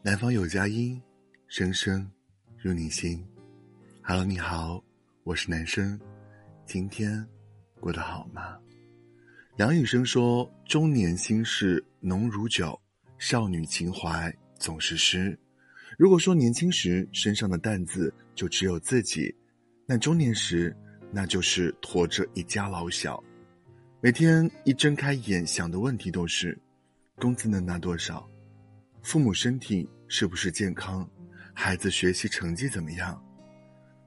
南方有佳音，声声入你心。Hello，你好，我是男生，今天过得好吗？梁羽生说：“中年心事浓如酒，少女情怀总是诗。”如果说年轻时身上的担子就只有自己，那中年时那就是驮着一家老小，每天一睁开眼想的问题都是：工资能拿多少？父母身体是不是健康？孩子学习成绩怎么样？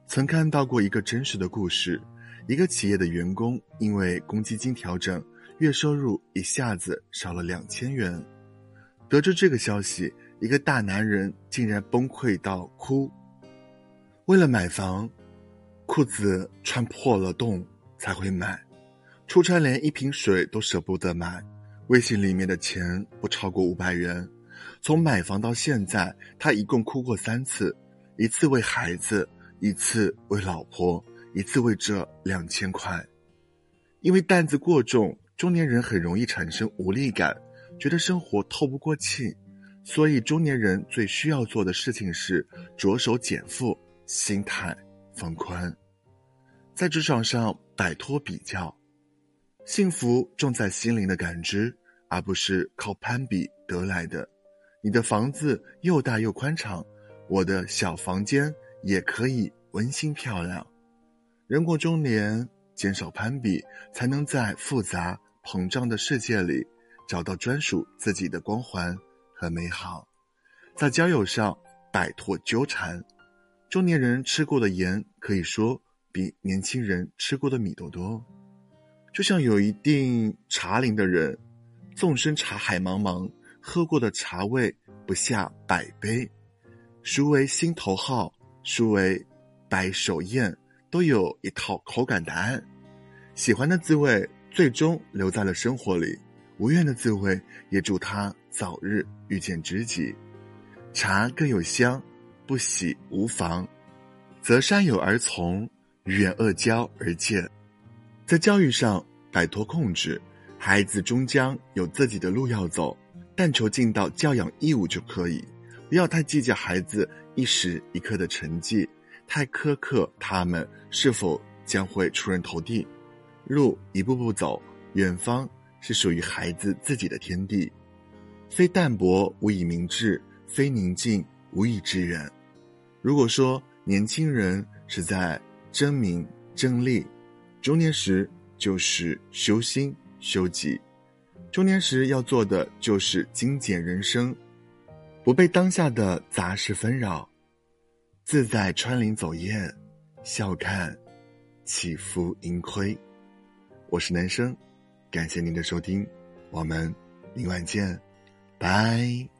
曾看到过一个真实的故事：一个企业的员工因为公积金调整，月收入一下子少了两千元。得知这个消息，一个大男人竟然崩溃到哭。为了买房，裤子穿破了洞才会买；出差连一瓶水都舍不得买；微信里面的钱不超过五百元。从买房到现在，他一共哭过三次：一次为孩子，一次为老婆，一次为这两千块。因为担子过重，中年人很容易产生无力感，觉得生活透不过气。所以，中年人最需要做的事情是着手减负，心态放宽，在职场上摆脱比较。幸福重在心灵的感知，而不是靠攀比得来的。你的房子又大又宽敞，我的小房间也可以温馨漂亮。人过中年，减少攀比，才能在复杂膨胀的世界里找到专属自己的光环和美好。在交友上摆脱纠缠，中年人吃过的盐可以说比年轻人吃过的米都多。就像有一定茶龄的人，纵身茶海茫茫。喝过的茶味不下百杯，孰为心头好，孰为白首宴，都有一套口感答案。喜欢的滋味最终留在了生活里，无怨的滋味也祝他早日遇见知己。茶更有香，不喜无妨，择善友而从，远恶交而见。在教育上摆脱控制，孩子终将有自己的路要走。但求尽到教养义务就可以，不要太计较孩子一时一刻的成绩，太苛刻他们是否将会出人头地。路一步步走，远方是属于孩子自己的天地。非淡泊无以明志，非宁静无以致远。如果说年轻人是在争名争利，中年时就是修心修己。中年时要做的就是精简人生，不被当下的杂事纷扰，自在穿林走雁，笑看起伏盈亏。我是男生，感谢您的收听，我们明晚见，拜。